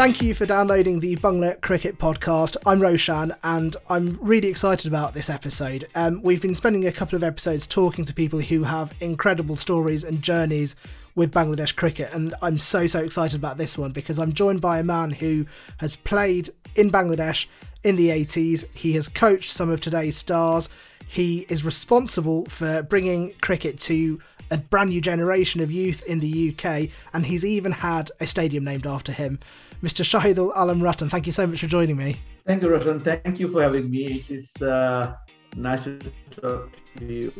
Thank you for downloading the Bangla Cricket Podcast. I'm Roushan, and I'm really excited about this episode. Um, we've been spending a couple of episodes talking to people who have incredible stories and journeys with Bangladesh cricket, and I'm so so excited about this one because I'm joined by a man who has played in Bangladesh in the 80s. He has coached some of today's stars. He is responsible for bringing cricket to a brand new generation of youth in the UK, and he's even had a stadium named after him. Mr. Shahidul Alam Ratan, thank you so much for joining me. Thank you, Roushan. Thank you for having me. It's uh, nice to talk to you.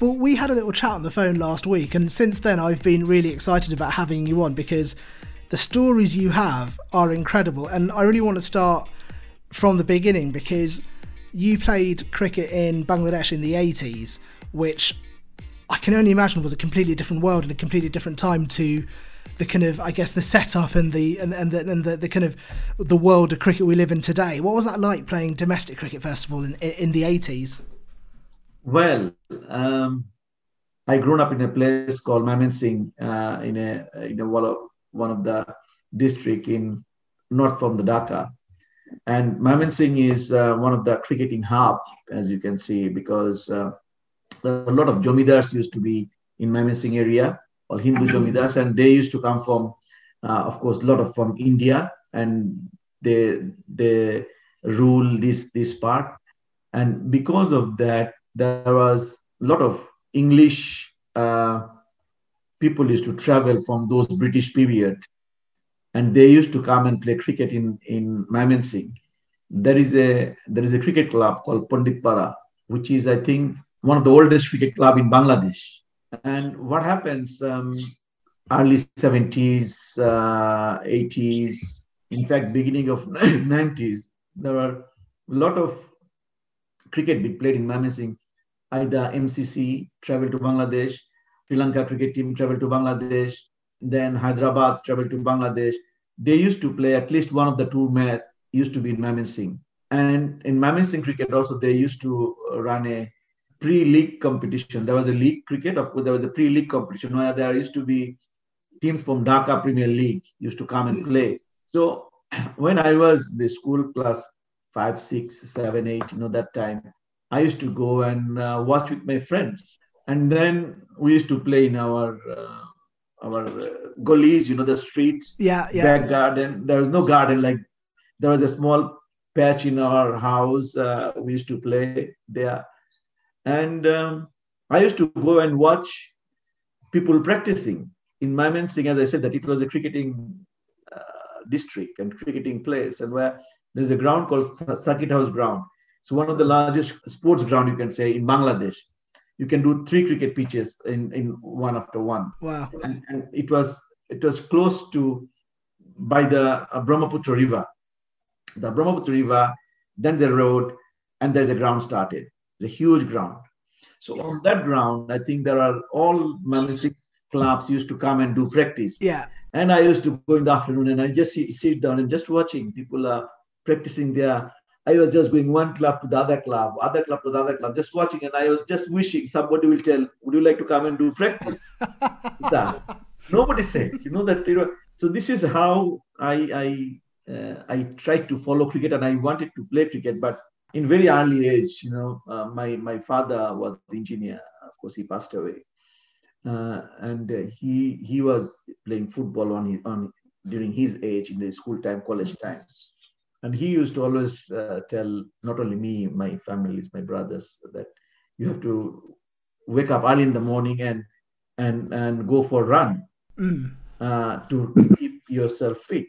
Well, we had a little chat on the phone last week, and since then I've been really excited about having you on because the stories you have are incredible. And I really want to start from the beginning because you played cricket in Bangladesh in the 80s, which I can only imagine it was a completely different world and a completely different time to the kind of I guess the setup and the and, and the and the, the kind of the world of cricket we live in today. What was that like playing domestic cricket first of all in in the eighties? Well, um, I grew up in a place called Mymensingh uh, in a in a one of the district in north from the Dhaka, and Mymensingh is uh, one of the cricketing hub as you can see because. Uh, a lot of jomidars used to be in Mymensingh area, or Hindu jomidars, and they used to come from, uh, of course, a lot of from India, and they they rule this this part, and because of that, there was a lot of English uh, people used to travel from those British period, and they used to come and play cricket in in Mymensingh. There is a there is a cricket club called Panditpara, which is I think one of the oldest cricket club in Bangladesh. And what happens, um, early 70s, uh, 80s, in fact, beginning of 90s, there were a lot of cricket being played in Mymensingh. Either MCC traveled to Bangladesh, Sri Lanka cricket team traveled to Bangladesh, then Hyderabad traveled to Bangladesh. They used to play at least one of the two match used to be in Mymensingh. And in Mymensingh cricket also, they used to run a pre-league competition. There was a league cricket, of course, there was a pre-league competition where there used to be teams from Dhaka Premier League used to come and play. So when I was the school class five, six, seven, eight, you know, that time, I used to go and uh, watch with my friends. And then we used to play in our uh, our uh, gullies, you know, the streets, yeah, yeah. back garden. There was no garden, like there was a small patch in our house. Uh, we used to play there and um, I used to go and watch people practicing. In Mymensingh, as I said, that it was a cricketing uh, district and cricketing place, and where there's a ground called Circuit House Ground. It's one of the largest sports ground you can say in Bangladesh. You can do three cricket pitches in, in one after one. Wow! And, and it was it was close to by the uh, Brahmaputra River. The Brahmaputra River, then the road, and there's a ground started. It's a huge ground. So on that ground, I think there are all Mymensingh clubs used to come and do practice. Yeah. And I used to go in the afternoon and I just sit, sit down and just watching people are practicing there. I was just going one club to the other club, other club to the other club, just watching, and I was just wishing somebody will tell, "Would you like to come and do practice?" Nobody said, you know that. You know, so this is how I I uh, I tried to follow cricket, and I wanted to play cricket, but in very early age, you know, uh, my my father was engineer. Of course, he passed away, uh, and uh, he he was playing football on his on during his age in the school time, college time, and he used to always uh, tell not only me, my families, my brothers, that you have to wake up early in the morning and and and go for a run mm. Uh, to keep yourself fit.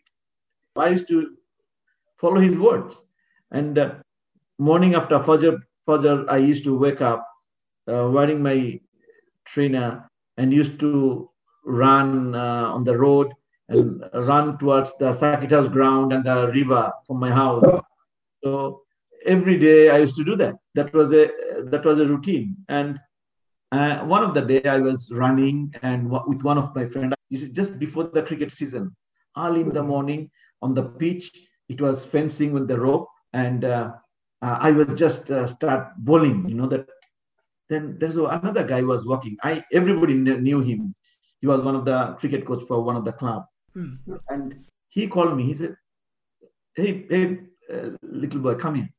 I used to follow his words, and uh, morning after Fajr, Fajr, I used to wake up uh, wearing my trainer and used to run uh, on the road and run towards the House ground and the river from my house. So every day I used to do that. That was a that was a routine. And uh, one of the day I was running and with one of my friends. Just before the cricket season, early in the morning on the pitch, it was fencing with the rope, and uh, uh, I was just uh, start bowling, you know, that then there's another guy was working. I everybody knew him. He was one of the cricket coach for one of the club, mm. and he called me. He said, "Hey, hey, uh, little boy, come here.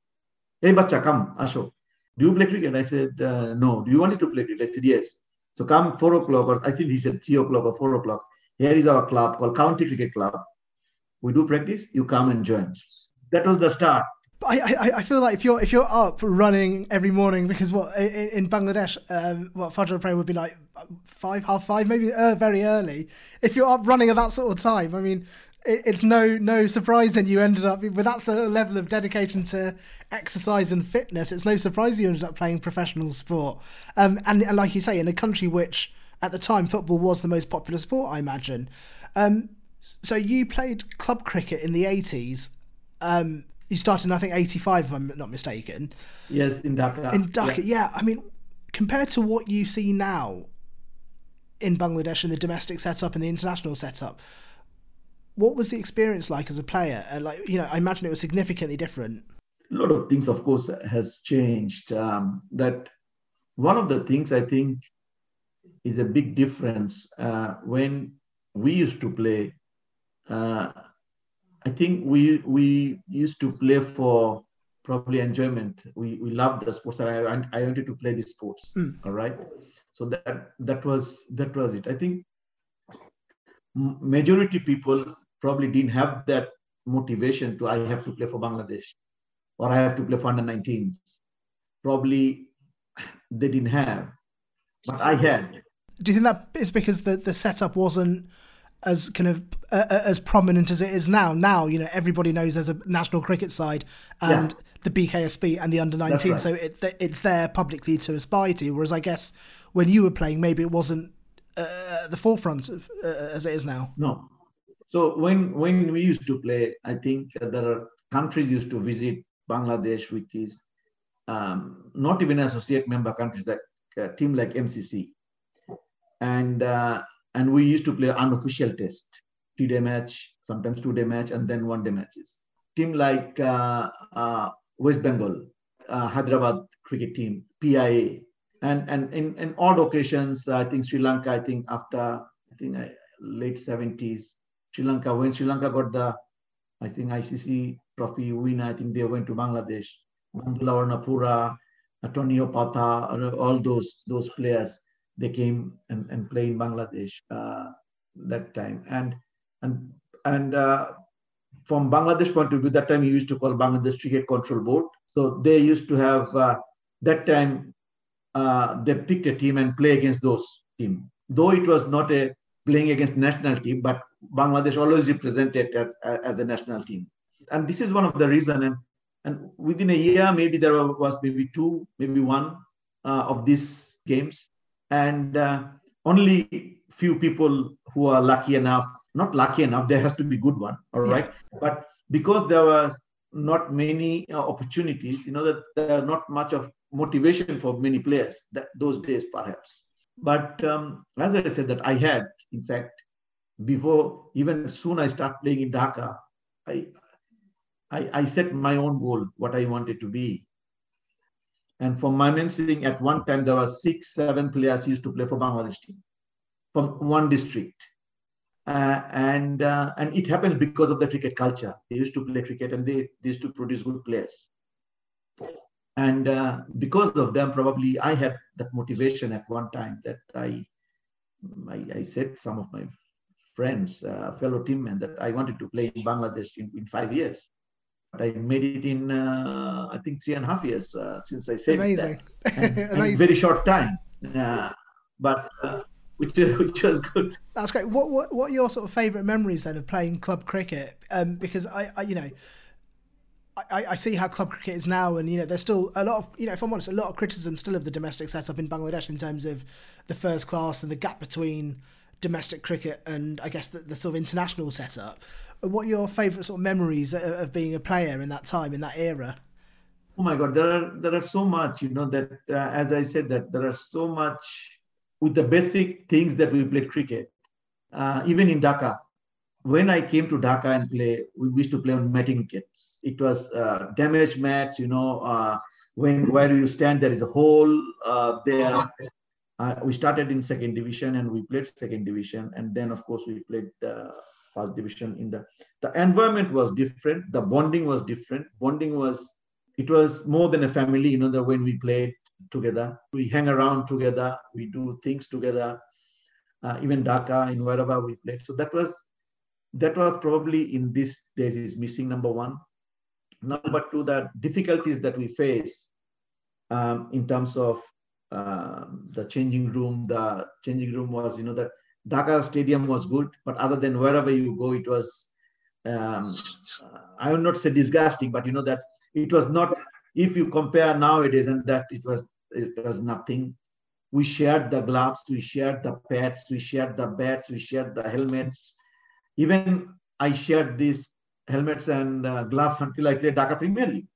Hey, bacha, come, Asho. Do you play cricket?" I said, uh, "No." Do you want to play cricket? I said, "Yes." So come four o'clock, or I think he said three o'clock or four o'clock. Here is our club called County Cricket Club. We do practice. You come and join. That was the start. I, I, I feel like if you're if you're up running every morning because what in, in Bangladesh um, what Fajr prayer would be like five half five maybe uh, very early. If you're up running at that sort of time I mean it, it's no no surprise that you ended up with that sort of level of dedication to exercise and fitness it's no surprise you ended up playing professional sport. Um, and, and like you say in a country which at the time football was the most popular sport I imagine. Um, so you played club cricket in the 80s um, you started in, I think, 85, if I'm not mistaken. Yes, in Dhaka. In Dhaka, yeah. yeah. I mean, compared to what you see now in Bangladesh in the domestic setup and the international setup, what was the experience like as a player? And like, you know, I imagine it was significantly different. A lot of things, of course, has changed. Um, that one of the things I think is a big difference uh, when we used to play. Uh, think we we used to play for probably enjoyment. We we loved the sports. I I wanted to play the sports. Mm. All right. So that that was that was it. I think majority people probably didn't have that motivation to I have to play for Bangladesh or I have to play for under 19s. Probably they didn't have, but I had. Do you think that is because the the setup wasn't as kind of uh, uh, as prominent as it is now. Now, you know, everybody knows there's a national cricket side and yeah. the BKSP and the under 19, right. so it, it's there publicly to aspire to. Whereas I guess when you were playing, maybe it wasn't uh, the forefront of, uh, as it is now. No. So when when we used to play, I think there are countries used to visit Bangladesh, which is um, not even associate member countries, like a team like MCC, and uh, and we used to play unofficial test, three-day match, sometimes two-day match, and then one-day matches. Team like uh, uh, West Bengal, uh, Hyderabad cricket team, PIA, and and in, in odd occasions, I think Sri Lanka. I think after I think uh, late 70s, Sri Lanka when Sri Lanka got the I think ICC trophy win, I think they went to Bangladesh. Bandula Warnapura, Antonio Patha, all those those players they came and, and play in Bangladesh uh, that time. And and and uh, from Bangladesh point of view, that time you used to call Bangladesh Cricket Control Board. So they used to have uh, that time uh, they picked a team and play against those team. Though it was not a playing against national team, but Bangladesh always represented as, as a national team. And this is one of the reason. And and within a year, maybe there was maybe two, maybe one uh, of these games and uh, only few people who are lucky enough not lucky enough there has to be good one all right? Yeah. but because there was not many uh, opportunities you know that there are not much of motivation for many players that those days perhaps. But um, as i said that i had in fact before even soon i start playing in dhaka I, I i set my own goal what i wanted to be and for Mymensingh, at one time, there were six, seven players used to play for Bangladesh team from one district. Uh, and uh, and it happened because of the cricket culture. They used to play cricket and they, they used to produce good players. And uh, because of them, probably I had that motivation at one time that I I, I said some of my friends, uh, fellow teammen, that I wanted to play in Bangladesh in, in five years. I made it in uh, I think three and a half years uh, since I said Amazing. that. And, Amazing. very short time, uh, but which which was good. That's great. What what what are your sort of favourite memories then of playing club cricket? Um, because I, I you know. I, I see how club cricket is now, and you know there's still a lot of you know if I'm honest, a lot of criticism still of the domestic setup in Bangladesh in terms of the first class and the gap between domestic cricket and I guess the, the sort of international setup what are your favourite sort of memories of being a player in that time, in that era? Oh my God, there are there are so much, you know, that uh, as I said, that there are so much with the basic things that we played cricket. Uh, even in Dhaka, when I came to Dhaka and play, we used to play on matting kits. It was uh, damaged mats, you know, uh, when where you stand, there is a hole uh, there. Uh, we started in second division and we played second division, and then of course we played uh, first division in the the environment was different the bonding was different. Bonding was it was more than a family you know that when we played together we hang around together we do things together. Uh, even dhaka in wherever we played. So that was that was probably in these days is missing number one. Number two the difficulties that we face um, in terms of um, the changing room the changing room was you know that Dhaka Stadium was good, but other than wherever you go, it was, um, I will not say disgusting, but you know that it was not, if you compare nowadays and that it was, it was nothing. We shared the gloves, we shared the pads, we shared the bats, we shared the helmets. Even I shared these helmets and uh, gloves until I played Dhaka Premier League.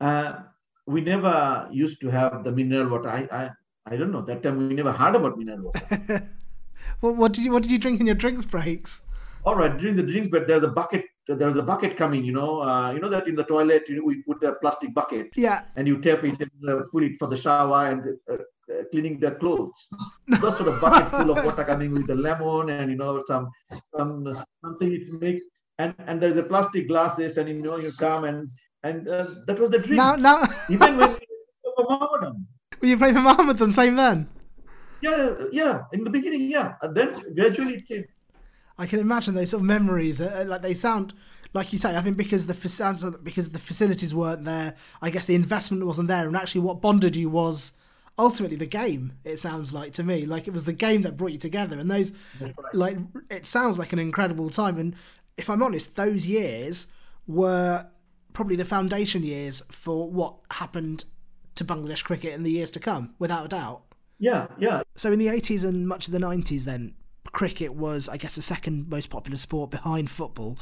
Uh, we never used to have the mineral water. I, I, I don't know. That time we never heard about mineral water. What, what did you What did you drink in your drinks breaks? All right, drink the drinks, but there's a bucket. There's a bucket coming. You know, uh, you know that in the toilet, you know, we put a plastic bucket. Yeah. And you tap it and uh, fill it for the shower and uh, uh, cleaning the clothes. Those sort of bucket full of water coming with the lemon and you know some some something it makes. And and there's a plastic glasses and you know you come and and uh, that was the drink. Now now. Even when you for Mohammedan. When you play for Mohammedan, same then. Yeah, yeah. In the beginning, yeah. And then gradually it came. I can imagine those sort of memories. Uh, like they sound, like you say. I think because the because the facilities weren't there. I guess the investment wasn't there, and actually, what bonded you was ultimately the game. It sounds like to me, like it was the game that brought you together. And those, right. like, it sounds like an incredible time. And if I'm honest, those years were probably the foundation years for what happened to Bangladesh cricket in the years to come, without a doubt. Yeah, yeah. So in the 80s and much of the 90s, then cricket was, I guess, the second most popular sport behind football.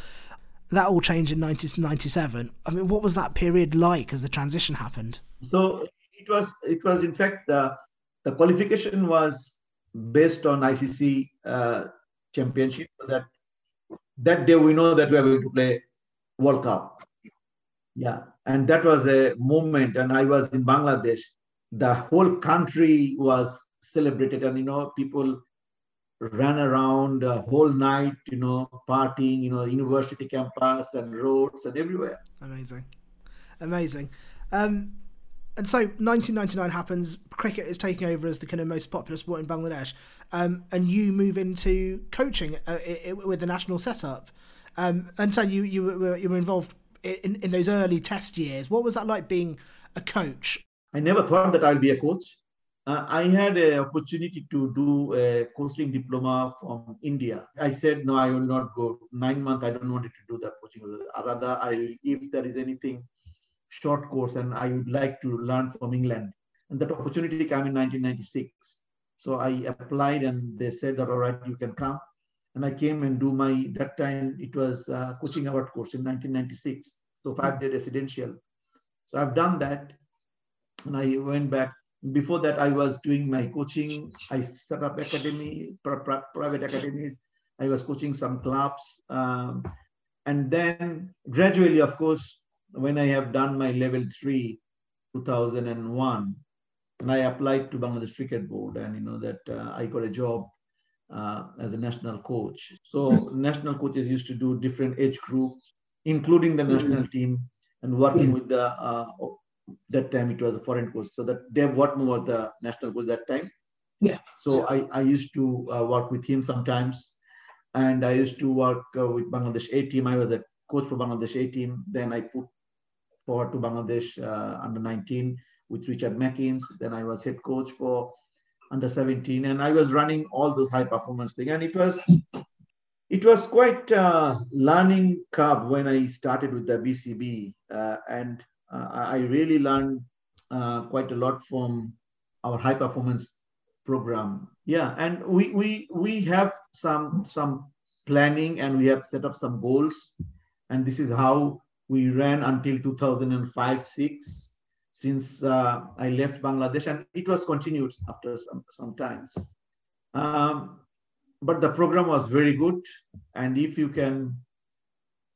That all changed in 1997. I mean, what was that period like as the transition happened? So it was, it was in fact the the qualification was based on ICC uh, championship. That that day we know that we are going to play World Cup. Yeah, and that was a moment. And I was in Bangladesh the whole country was celebrated and you know people ran around the whole night you know partying you know university campus and roads and everywhere. Amazing. Amazing. Um and so 1999 happens cricket is taking over as the kind of most popular sport in bangladesh um, and you move into coaching uh, it, with the national setup. Um, and so you you were, you were involved in, in those early test years. What was that like being a coach I never thought that I'll be a coach. Uh, I had an opportunity to do a coaching diploma from India. I said, no, I will not go. Nine months, I don't want to do that coaching. Rather, I if there is anything short course and I would like to learn from England. And that opportunity came in 1996. So I applied and they said that, all right, you can come. And I came and do my, that time it was coaching award course in 1996. So five day residential. So I've done that and I went back. Before that, I was doing my coaching. I set up academy, private academies. I was coaching some clubs. Um, and then gradually, of course, when I have done my level three, 2001, and I applied to Bangladesh Cricket Board, and you know that uh, I got a job uh, as a national coach. So mm-hmm. national coaches used to do different age group, including the national mm-hmm. team, and working mm-hmm. with the uh, that time it was a foreign coach. So that Dav Whatmore was the national coach that time. Yeah. So I, I used to uh, work with him sometimes. And I used to work uh, with Bangladesh A team. I was a coach for Bangladesh A team. Then I put forward to Bangladesh uh, under 19 with Richard McInnes. Then I was head coach for under 17. And I was running all those high performance things. And it was it was quite a learning curve when I started with the BCB. Uh, and uh, I really learned uh, quite a lot from our high performance program. Yeah, and we we we have some some planning and we have set up some goals, and this is how we ran until 2005 six since uh, I left Bangladesh, and it was continued after some some times. Um, but the program was very good, and if you can,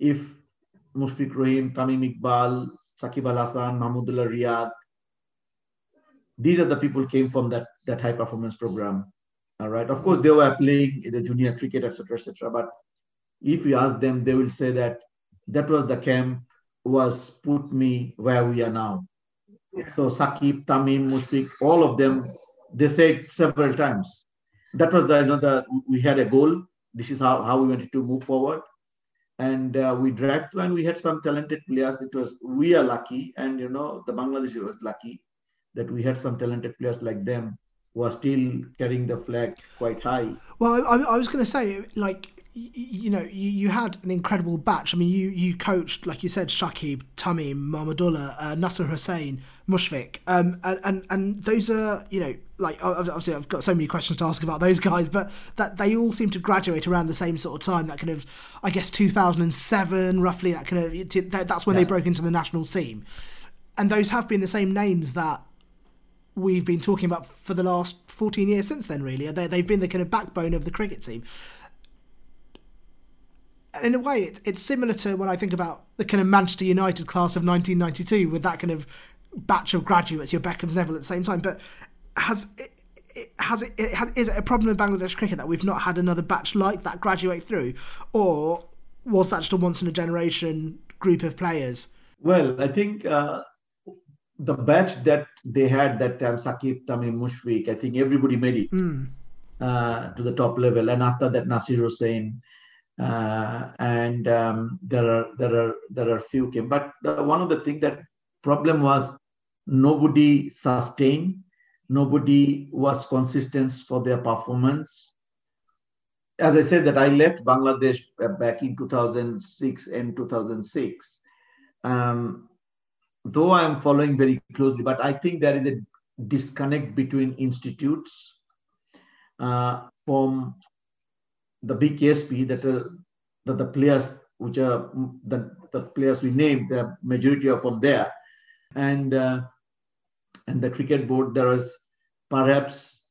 if Mushfiq Rahim, Tamim Iqbal, Sakib Al Hasan, Mahmudullah Riyad. These are the people came from that, that high performance program. All right. Of course, they were playing the junior cricket, etc., etc. But if you ask them, they will say that that was the camp was put me where we are now. So Sakib, Tamim, Mushfiq, all of them, they said several times. That was the you know the we had a goal. This is how, how we wanted to move forward. And uh, we through and we had some talented players. It was we are lucky, and you know the Bangladesh was lucky that we had some talented players like them who are still carrying the flag quite high. Well, I, I was going to say, like, you know, you, you had an incredible batch. I mean, you, you coached, like you said, Shakib, Tamim, Mahmudullah, uh, Nasir Hussain, Mushfiq. Um, and, and, and those are, you know, like, obviously I've got so many questions to ask about those guys, but that they all seem to graduate around the same sort of time, that kind of, I guess, 2007, roughly, that kind of, that's when yeah. they broke into the national team. And those have been the same names that we've been talking about for the last 14 years since then, really. They, they've been the kind of backbone of the cricket team in a way, it's it's similar to when I think about the kind of Manchester United class of 1992 with that kind of batch of graduates, your Beckhams, Neville at the same time. But has it, it has it, it has, is it a problem in Bangladesh cricket that we've not had another batch like that graduate through, or was that just a once in a generation group of players? Well, I think uh, the batch that they had that time, Sakib, Tamim, Mushfiq, I think everybody made it mm. uh, to the top level, and after that, Nasir Hussain uh, and um, there are there are there are few came. But the, one of the thing that problem was nobody sustained, nobody was consistent for their performance. As I said, that I left Bangladesh back in 2006 and 2006. Um, though I am following very closely, but I think there is a disconnect between institutes uh, from the BKSP that uh, that the players which are the, the players we named, the majority are from there, and uh, and the cricket board there is perhaps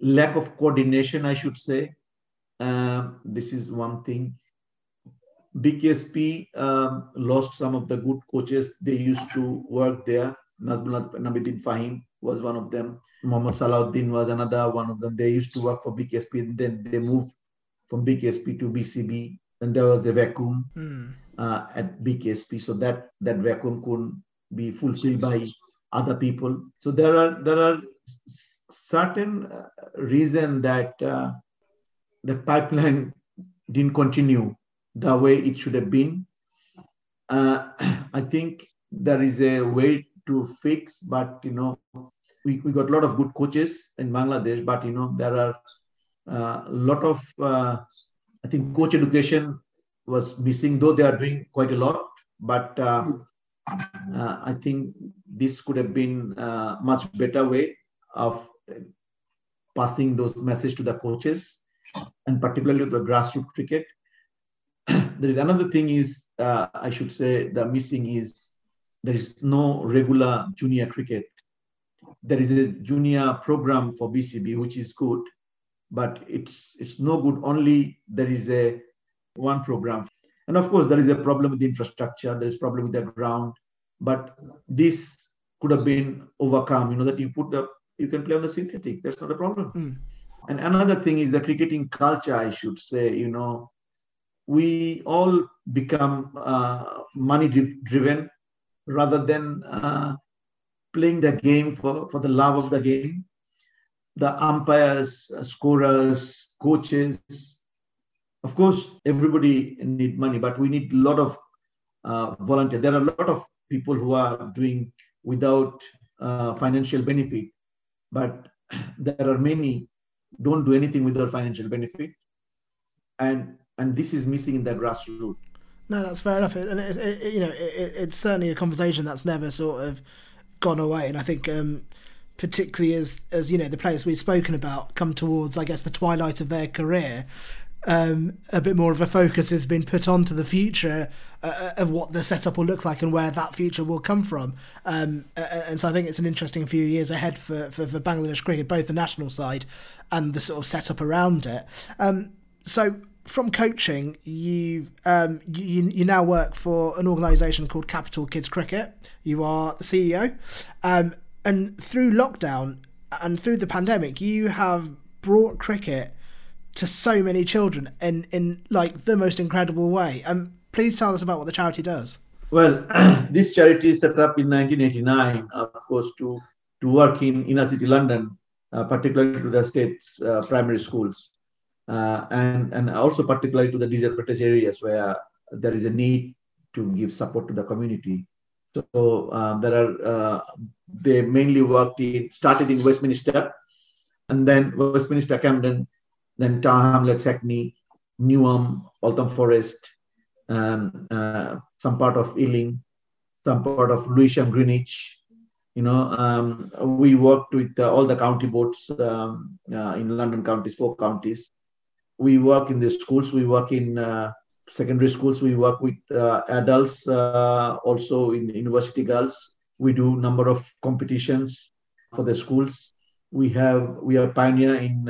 lack of coordination, I should say. Uh, this is one thing. BKSP um, lost some of the good coaches. They used to work there. Nazmul Abedin Fahim was one of them. Muhammad Salahuddin was another one of them. They used to work for BKSP. Then they moved from BKSP to BCB, and there was a vacuum mm. uh, at BKSP, so that that vacuum couldn't be fulfilled by other people. So there are there are certain uh, reason that uh, the pipeline didn't continue the way it should have been. Uh, I think there is a way to fix, but you know, we, we got a lot of good coaches in Bangladesh, but you know, there are a uh, lot of, uh, I think, coach education was missing, though they are doing quite a lot. But uh, I think this could have been a much better way of passing those messages to the coaches, and particularly to the grassroots cricket. there is another thing is, uh, I should say, the missing is there is no regular junior cricket. There is a junior program for BCB, which is good, but it's it's no good. Only there is a one program. And of course there is a problem with the infrastructure there is problem with the ground but this could have been overcome. You know that you put the you can play on the synthetic. That's not a problem. Mm. and another thing is the cricketing culture i should say you know. We all become uh, money driven rather than uh, playing the game for, for the love of the game the umpires, scorers, coaches. Of course, everybody need money, but we need a lot of uh, volunteer. There are a lot of people who are doing without uh, financial benefit, but there are many don't do anything without financial benefit, and and this is missing in the grassroots. No, that's fair enough, and it's, it, you know it, it's certainly a conversation that's never sort of gone away, and I think um, particularly as as you know the players we've spoken about come towards I guess the twilight of their career. Um, a bit more of a focus has been put onto the future uh, uh, of what the setup will look like and where that future will come from. Um, and so I think it's an interesting few years ahead for, for, for, Bangladesh cricket, both the national side and the sort of setup around it. Um, so from coaching, you um, you you now work for an organisation called Capital Kids Cricket. You are the CEO, um, and through lockdown and through the pandemic, you have brought cricket to so many children in in like the most incredible way. Um, please tell us about what the charity does. Well, this charity is set up in 1989, of course, to to work in inner city London, uh, particularly to the state's uh, primary schools, uh, and and also particularly to the disadvantaged areas where there is a need to give support to the community. So uh, there are uh, they mainly worked in started in Westminster, and then Westminster, Camden, then Tower Hamlets, Hackney, Newham, Waltham Forest, um, uh, some part of Ealing, some part of Lewisham, Greenwich. You know, um, we worked with uh, all the county boards um, uh, in London counties, four counties. We work in the schools. We work in uh, secondary schools. We work with uh, adults, uh, also in university girls. We do number of competitions for the schools. We have we are pioneer in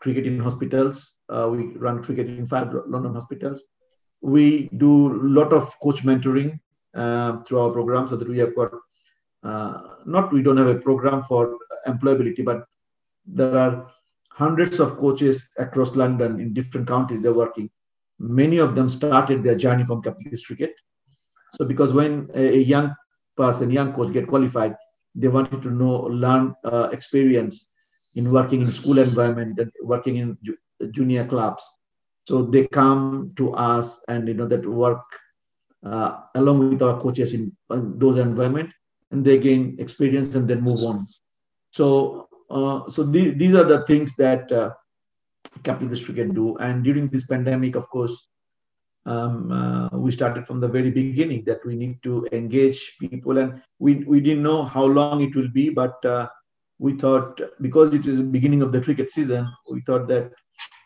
cricket in hospitals. we run cricket in five London hospitals we do a lot of coach mentoring uh, through our program so that we have got uh, not we don't have a program for employability but there are hundreds of coaches across london in different counties they're working many of them started their journey from capital cricket so because when a, young person young coach get qualified they wanted to know learn uh, experience in working in school environment and working in ju- junior clubs so they come to us and you know that work uh, along with our coaches in, those environment, and they gain experience and then move on. So uh, so the, these are the things that uh, Capital Kids Cricket can do. And during this pandemic, of course, um, uh, we started from the very beginning that we need to engage people, and we we didn't know how long it will be, but uh, we thought because it is the beginning of the cricket season, we thought that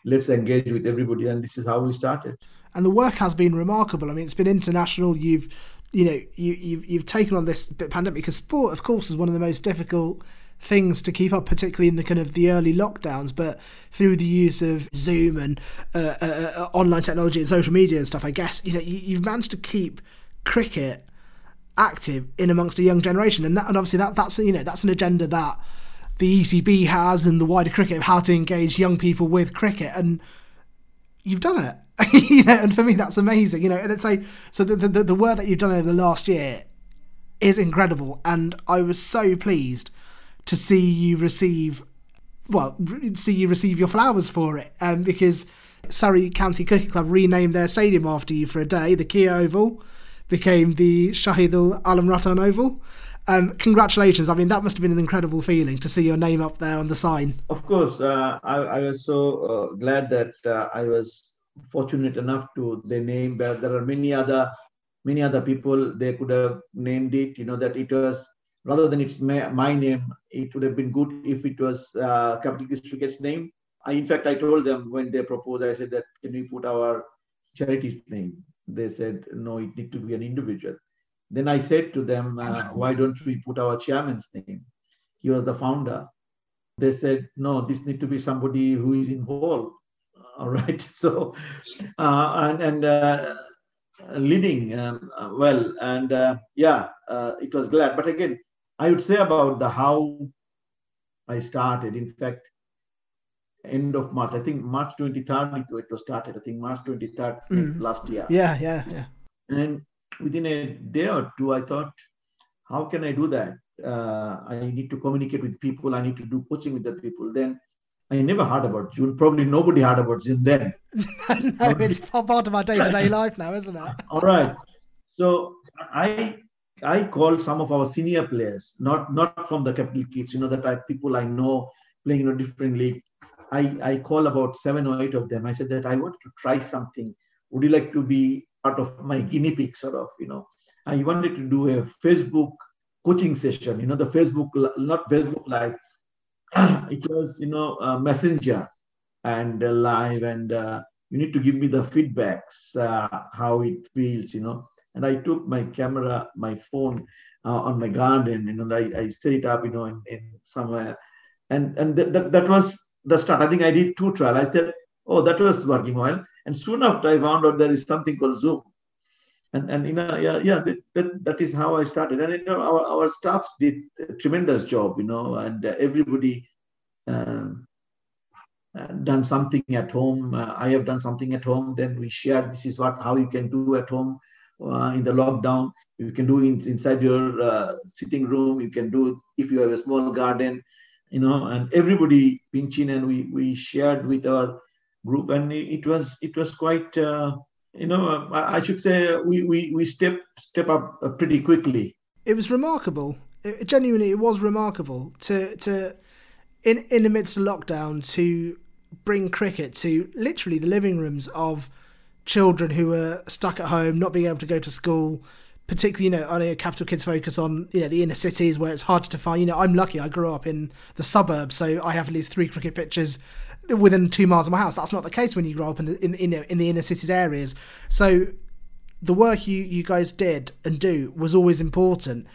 let's engage with everybody and this is how we started. And the work has been remarkable. I mean it's been international. You've you know you, you've you've taken on this pandemic because sport of course is one of the most difficult things to keep up particularly in the kind of the early lockdowns but through the use of zoom and uh, uh, uh, online technology and social media and stuff i guess you know you, you've managed to keep cricket active in amongst a young generation and that and obviously that that's you know that's an agenda that the ECB has and the wider cricket of how to engage young people with cricket, and you've done it. you know, and for me that's amazing. You know, and it's like so the, the the work that you've done over the last year is incredible, and I was so pleased to see you receive well see you receive your flowers for it, um, because Surrey County Cricket Club renamed their stadium after you for a day. The Kia Oval became the Shahidul Alam Ratan Oval. Um, congratulations. I mean, that must have been an incredible feeling to see your name up there on the sign. Of course. Uh, I, I, was so uh, glad that uh, I was fortunate enough to the name, but there are many other many other people they could have named it, you know, that it was rather than it's my, my name, it would have been good if it was uh, Capital Kids Cricket's name. I, in fact, I told them when they proposed, I said that can we put our charity's name? They said, no, it need to be an individual. Then I said to them, uh, why don't we put our chairman's name? He was the founder. They said, no, this need to be somebody who is involved. All right. So, uh, and, and uh, leading um, well, and uh, yeah, uh, it was glad. But again, I would say about the how I started. In fact, end of March, I think March 23rd it was started. I think March 23rd mm. last year. Yeah, yeah, yeah. And within a day or two, I thought, how can I do that? Uh, I need to communicate with people. I need to do coaching with the people. Then I never heard about Zoom. Probably nobody heard about Zoom then. no, it's part of our day-to-day life now, isn't it? All right. So I I called some of our senior players, not not from the capital kids, you know, the type people I know playing in a different league. I, I call about seven or eight of them. I said that I want to try something. Would you like to be part of my guinea pig sort of, you know. I wanted to do a Facebook coaching session, you know, the Facebook, not Facebook Live. it was, you know, Messenger and uh, live, and uh, you need to give me the feedbacks, uh, how it feels, you know. And I took my camera, my phone uh, on my garden, you know, I, I set it up, you know, in, in somewhere. And, and th- that, that was the start. I think I did two trial. I said, oh, that was working well. And soon after, I found out there is something called Zoom. And, and you know, yeah, yeah, that, that is how I started. And you know, our, our staffs did a tremendous job, you know, and everybody um, done something at home. Uh, I have done something at home. Then we shared this is what how you can do at home uh, in the lockdown. You can do in, inside your uh, sitting room. You can do it if you have a small garden, you know. And everybody pinch in, and we we shared with our group, and it, it was it was quite. Uh, you know, I, I, should say we, we, we step step up uh, pretty quickly. It was remarkable. It, genuinely, it was remarkable to to in in the midst of lockdown to bring cricket to literally the living rooms of children who were stuck at home, not being able to go to school. Particularly, you know, I know Capital Kids focus on you know the inner cities where it's harder to find. You know, I'm lucky; I grew up in the suburbs, so I have at least three cricket pitches within two miles of my house. That's not the case when you grow up in the in, in, in the inner cities areas. So, the work you you guys did and do was always important,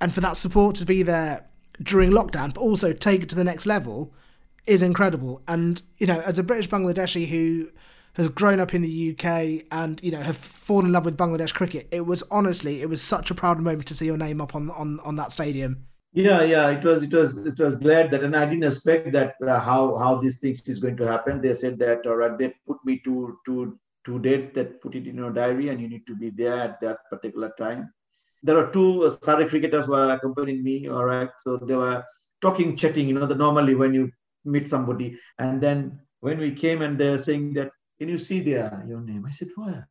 and for that support to be there during lockdown, but also take it to the next level, is incredible. And you know, as a British Bangladeshi who has grown up in the UK and you know have fallen in love with Bangladesh cricket. It was honestly, it was such a proud moment to see your name up on on, on that stadium. Yeah, yeah, it was, it was, it was glad that, and I didn't expect that uh, how how these things is going to happen. They said that, all right, they put me to to two dates that put it in your diary, and you need to be there at that particular time. There are two uh, cricketers were accompanying me. All right, so they were talking, chatting. You know, the normally when you meet somebody, and then when we came and they're saying that can you see there your name? I said, Where?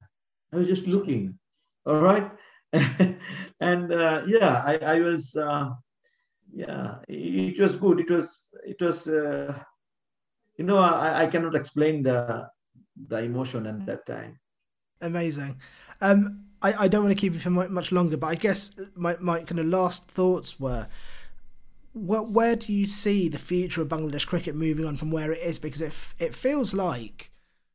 I was just looking. All right. and uh, yeah, I, I was, uh, yeah, it, was good. It was, it was, uh, you know, I, I cannot explain the, the emotion at that time. Amazing. Um, I, I don't want to keep you for much longer, but I guess my, my kind of last thoughts were where, where do you see the future of Bangladesh cricket moving on from where it is? Because it, it feels like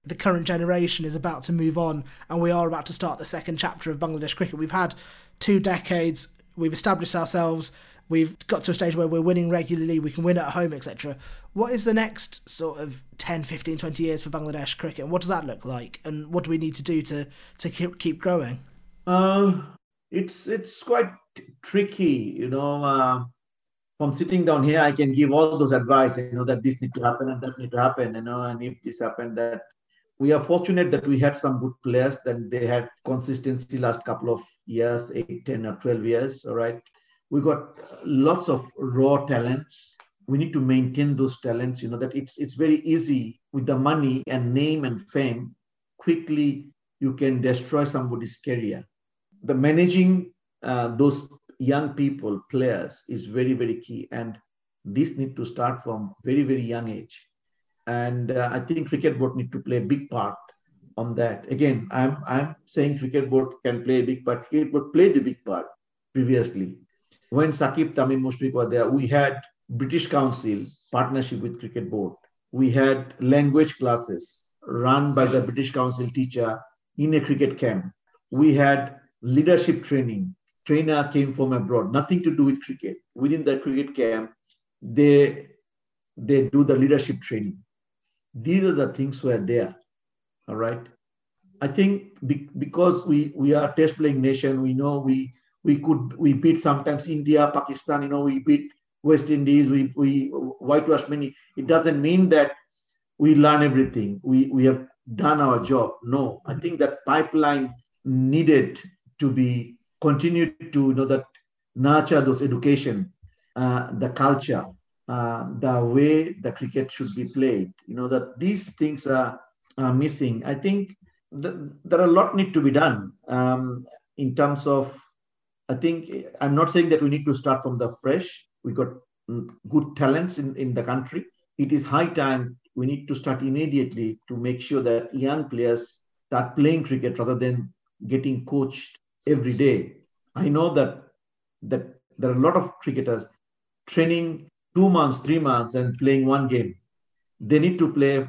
the current generation is about to move on and we are about to start the second chapter of Bangladesh cricket. We've had two decades, we've established ourselves, we've got to a stage where we're winning regularly, we can win at home, etc. What is the next sort of 10, 15, 20 years for Bangladesh cricket and what does that look like and what do we need to do to, to keep, growing? Uh, it's, it's quite tricky, you know. Uh, from sitting down here, I can give all those advice, you know, that this need to happen and that need to happen, you know, and if this happened, that we are fortunate that we had some good players that they had consistency last couple of years 8 10 or 12 years all right? We got lots of raw talents. We need to maintain those talents you know that it's it's very easy with the money and name and fame quickly you can destroy somebody's career. The managing uh, those young people players is very very key and this need to start from very very young age and uh, I think cricket board need to play a big part on that. Again, I'm I'm saying cricket board can play a big part. Cricket board played a big part previously. When Sakib Tamim Mushfiq were there, we had British Council partnership with cricket board. We had language classes run by the British Council teacher in a cricket camp. We had leadership training. Trainer came from abroad, nothing to do with cricket. Within the cricket camp, they they do the leadership training these are the things were there. All right. I think be, because we we are test playing nation, we know we we could we beat sometimes India, Pakistan. You know, we beat West Indies. We we whitewash many. It doesn't mean that we learn everything. We we have done our job. No, I think that pipeline needed to be continued to you know that nurture those education, uh, the culture, uh, the way the cricket should be played. You know that these things are, are missing. I think the, there are a lot need to be done um, in terms of. I think I'm not saying that we need to start from the fresh. We got good talents in, in the country. It is high time we need to start immediately to make sure that young players start playing cricket rather than getting coached every day. I know that that there are a lot of cricketers training two months, three months, and playing one game. They need to play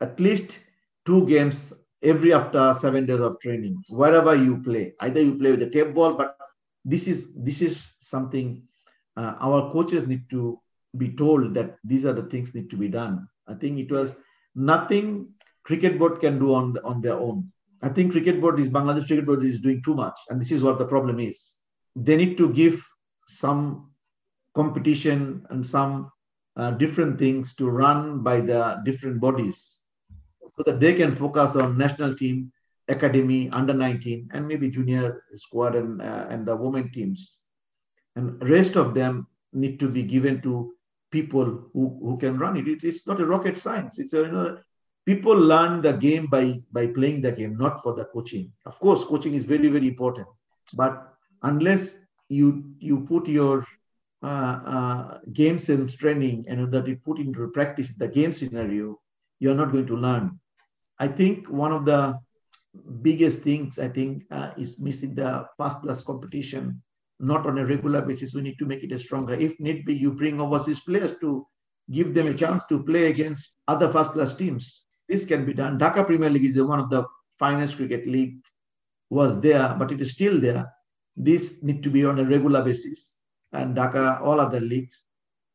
at least two games every after seven days of training, wherever you play. Either you play with a tape ball, but this is this is something uh, our coaches need to be told that these are the things need to be done. I think it was nothing cricket board can do on on their own. I think cricket board is Bangladesh cricket board is doing too much, and this is what the problem is. They need to give some competition and some uh, different things to run by the different bodies so that they can focus on national team, academy, under 19, and maybe junior squad and, uh, and the women teams. And rest of them need to be given to people who, who can run it. it. It's not a rocket science. It's a, you know, people learn the game by, by playing the game, not for the coaching. Of course, coaching is very, very important. But unless you, you put your uh, uh, game sense training and that you put into practice the game scenario, you're not going to learn. I think one of the biggest things I think uh, is missing the first class competition, not on a regular basis. We need to make it stronger. If need be, you bring overseas players to give them a chance to play against other first class teams. This can be done. Dhaka Premier League is one of the finest cricket league was there, but it is still there. This need to be on a regular basis and Dhaka, all other leagues.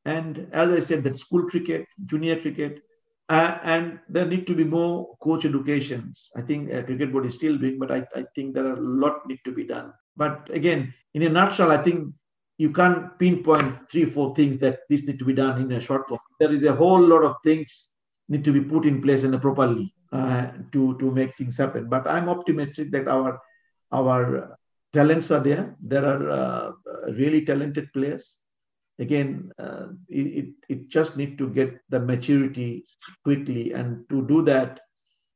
And as I said, that school cricket, junior cricket, uh, and there need to be more coach educations. I think uh, cricket board is still doing, but I, I think there are a lot need to be done. But again, in a nutshell, I think you can't pinpoint three, four things that this need to be done in a short form. There is a whole lot of things need to be put in place and properly uh, to to make things happen. But I'm optimistic that our our talents are there. There are uh, really talented players. Again, uh, it, it just need to get the maturity quickly. And to do that,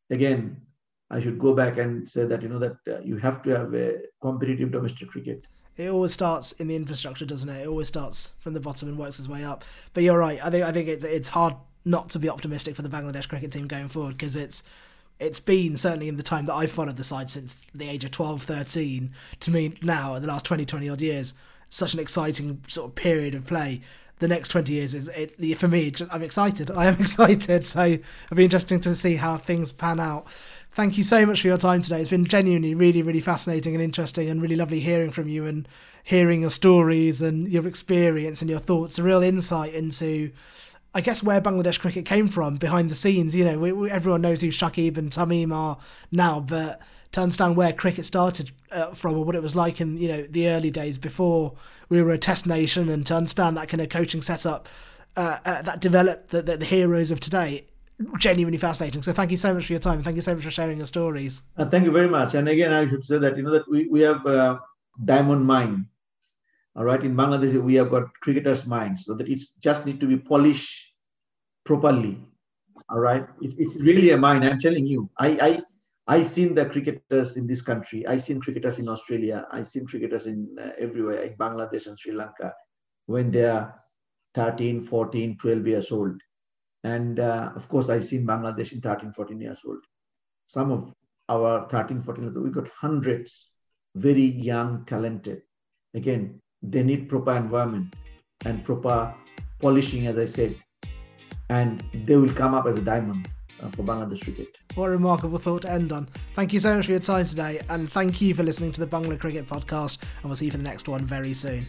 again, I should go back and say that, you know, that uh, you have to have a competitive domestic cricket. It always starts in the infrastructure, doesn't it? It always starts from the bottom and works its way up. But you're right. I think I think it's it's hard not to be optimistic for the Bangladesh cricket team going forward because it's it's been certainly in the time that I've followed the side since the age of 12, 13 to me now in the last 20, 20 odd years, such an exciting sort of period of play. The next 20 years is it, for me, I'm excited. I am excited. So it'll be interesting to see how things pan out. Thank you so much for your time today. It's been genuinely really, really fascinating and interesting and really lovely hearing from you and hearing your stories and your experience and your thoughts. A real insight into I guess where Bangladesh cricket came from behind the scenes. You know, we, we, everyone knows who Shakib and Tamim are now, but to understand where cricket started uh, from or what it was like in you know the early days before we were a test nation, and to understand that kind of coaching setup uh, uh, that developed the, the, the, heroes of today. Genuinely fascinating. So thank you so much for your time. Thank you so much for sharing your stories. Uh, thank you very much. And again, I should say that you know that we, we have uh, diamond mine all right, in Bangladesh, we have got cricketers' minds, so that it just need to be polished properly. All right, it, it's really a mind. I'm telling you, I I I seen the cricketers in this country. I seen cricketers in Australia. I seen cricketers in uh, everywhere in Bangladesh and Sri Lanka when they are 13, 14, 12 years old. And uh, of course, I seen Bangladesh in 13, 14 years old. Some of our 13, 14 years old, we got hundreds, very young, talented. Again, they need proper environment and proper polishing, as I said, and they will come up as a diamond uh, for Bangladesh cricket. What a remarkable thought to end on. Thank you so much for your time today, and thank you for listening to the Bangla Cricket Podcast, and we'll see you for the next one very soon.